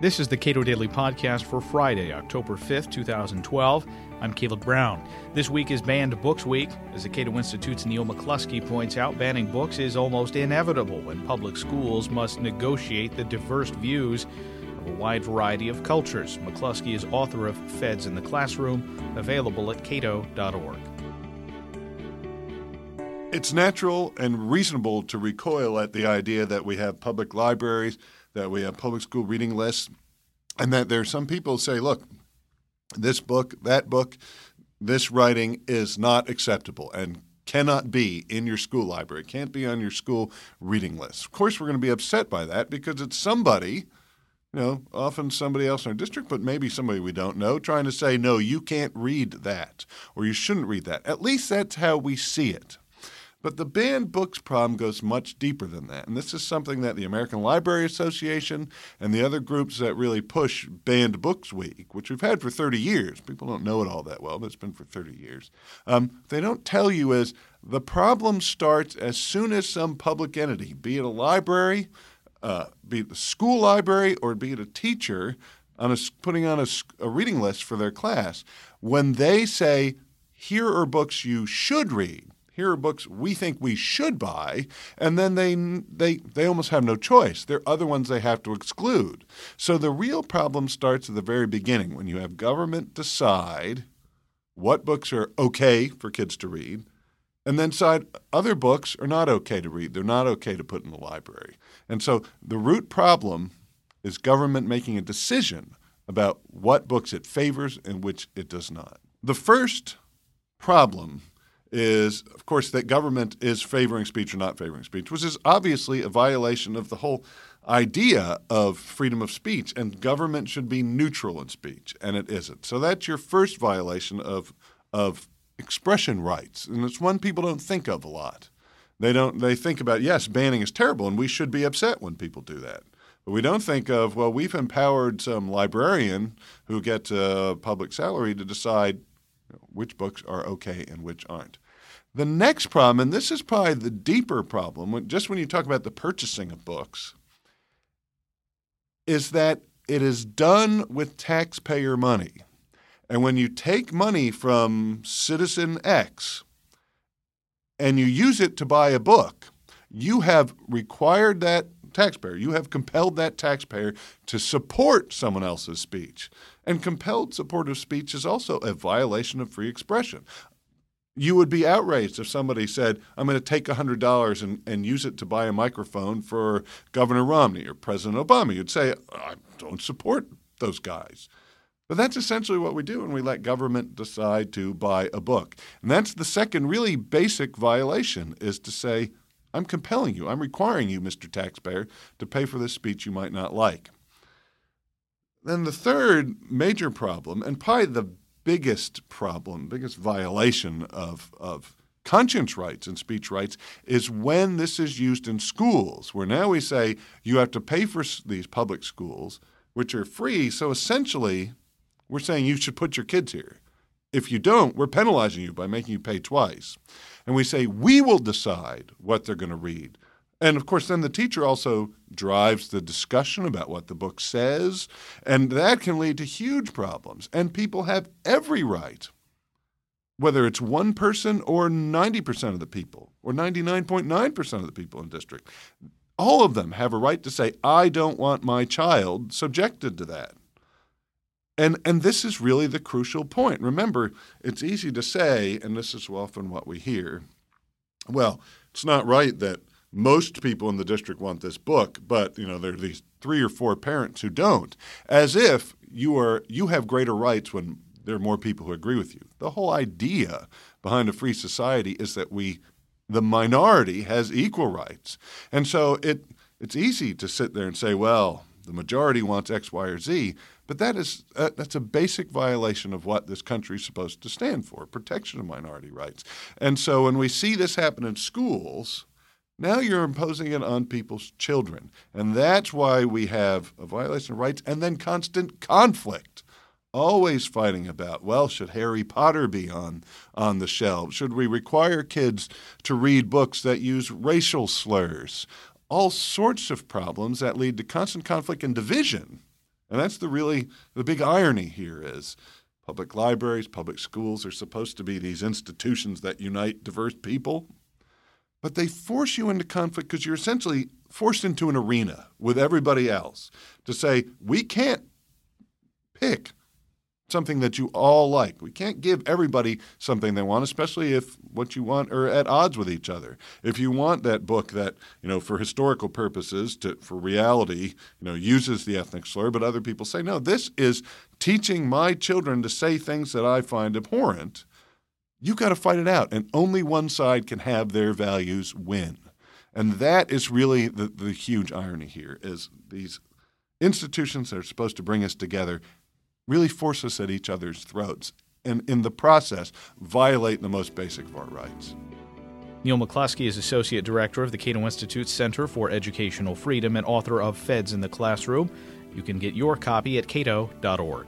This is the Cato Daily Podcast for Friday, October 5th, 2012. I'm Caleb Brown. This week is Banned Books Week. As the Cato Institute's Neil McCluskey points out, banning books is almost inevitable when public schools must negotiate the diverse views of a wide variety of cultures. McCluskey is author of Feds in the Classroom, available at cato.org. It's natural and reasonable to recoil at the idea that we have public libraries that we have public school reading lists, and that there are some people who say, look, this book, that book, this writing is not acceptable and cannot be in your school library, can't be on your school reading list. Of course, we're going to be upset by that because it's somebody, you know, often somebody else in our district, but maybe somebody we don't know, trying to say, no, you can't read that or you shouldn't read that. At least that's how we see it. But the banned books problem goes much deeper than that. And this is something that the American Library Association and the other groups that really push Banned Books Week, which we've had for 30 years, people don't know it all that well, but it's been for 30 years, um, they don't tell you is the problem starts as soon as some public entity, be it a library, uh, be it the school library, or be it a teacher, on a, putting on a, a reading list for their class, when they say, here are books you should read here are books we think we should buy, and then they they they almost have no choice. There are other ones they have to exclude. So the real problem starts at the very beginning when you have government decide what books are okay for kids to read, and then decide other books are not okay to read. They're not okay to put in the library. And so the root problem is government making a decision about what books it favors and which it does not. The first problem is, of course, that government is favoring speech or not favoring speech, which is obviously a violation of the whole idea of freedom of speech. And government should be neutral in speech, and it isn't. So that's your first violation of of expression rights, and it's one people don't think of a lot. They don't. They think about yes, banning is terrible, and we should be upset when people do that. But we don't think of well, we've empowered some librarian who gets a public salary to decide which books are okay and which aren't. The next problem, and this is probably the deeper problem, just when you talk about the purchasing of books, is that it is done with taxpayer money. And when you take money from citizen X and you use it to buy a book, you have required that taxpayer, you have compelled that taxpayer to support someone else's speech. And compelled support of speech is also a violation of free expression. You would be outraged if somebody said, I'm going to take $100 and, and use it to buy a microphone for Governor Romney or President Obama. You'd say, I don't support those guys. But that's essentially what we do when we let government decide to buy a book. And that's the second really basic violation is to say, I'm compelling you, I'm requiring you, Mr. Taxpayer, to pay for this speech you might not like. Then the third major problem, and probably the biggest problem, biggest violation of, of conscience rights and speech rights, is when this is used in schools, where now we say you have to pay for these public schools, which are free. So essentially, we're saying you should put your kids here. If you don't, we're penalizing you by making you pay twice. And we say, we will decide what they're going to read. And of course, then the teacher also drives the discussion about what the book says, and that can lead to huge problems. And people have every right, whether it's one person or 90% of the people, or 99.9% of the people in district, all of them have a right to say, I don't want my child subjected to that. And, and this is really the crucial point. Remember, it's easy to say, and this is often what we hear well, it's not right that most people in the district want this book, but you know there are these three or four parents who don't, as if you are you have greater rights when there are more people who agree with you. The whole idea behind a free society is that we the minority has equal rights. And so it it's easy to sit there and say, well, the majority wants X, Y, or Z, but that is uh, that's a basic violation of what this country is supposed to stand for: protection of minority rights. And so when we see this happen in schools, now you're imposing it on people's children. And that's why we have a violation of rights and then constant conflict. Always fighting about, well, should Harry Potter be on, on the shelves? Should we require kids to read books that use racial slurs? All sorts of problems that lead to constant conflict and division. And that's the really the big irony here is public libraries, public schools are supposed to be these institutions that unite diverse people, but they force you into conflict because you're essentially forced into an arena with everybody else to say, we can't pick something that you all like. We can't give everybody something they want, especially if what you want are at odds with each other. If you want that book that, you know, for historical purposes, to, for reality, you know, uses the ethnic slur, but other people say, no, this is teaching my children to say things that I find abhorrent, you've got to fight it out. And only one side can have their values win. And that is really the, the huge irony here is these institutions that are supposed to bring us together really force us at each other's throats and in the process violate the most basic of our rights. Neil McCluskey is Associate Director of the Cato Institute Center for Educational Freedom and author of Feds in the Classroom. You can get your copy at cato.org.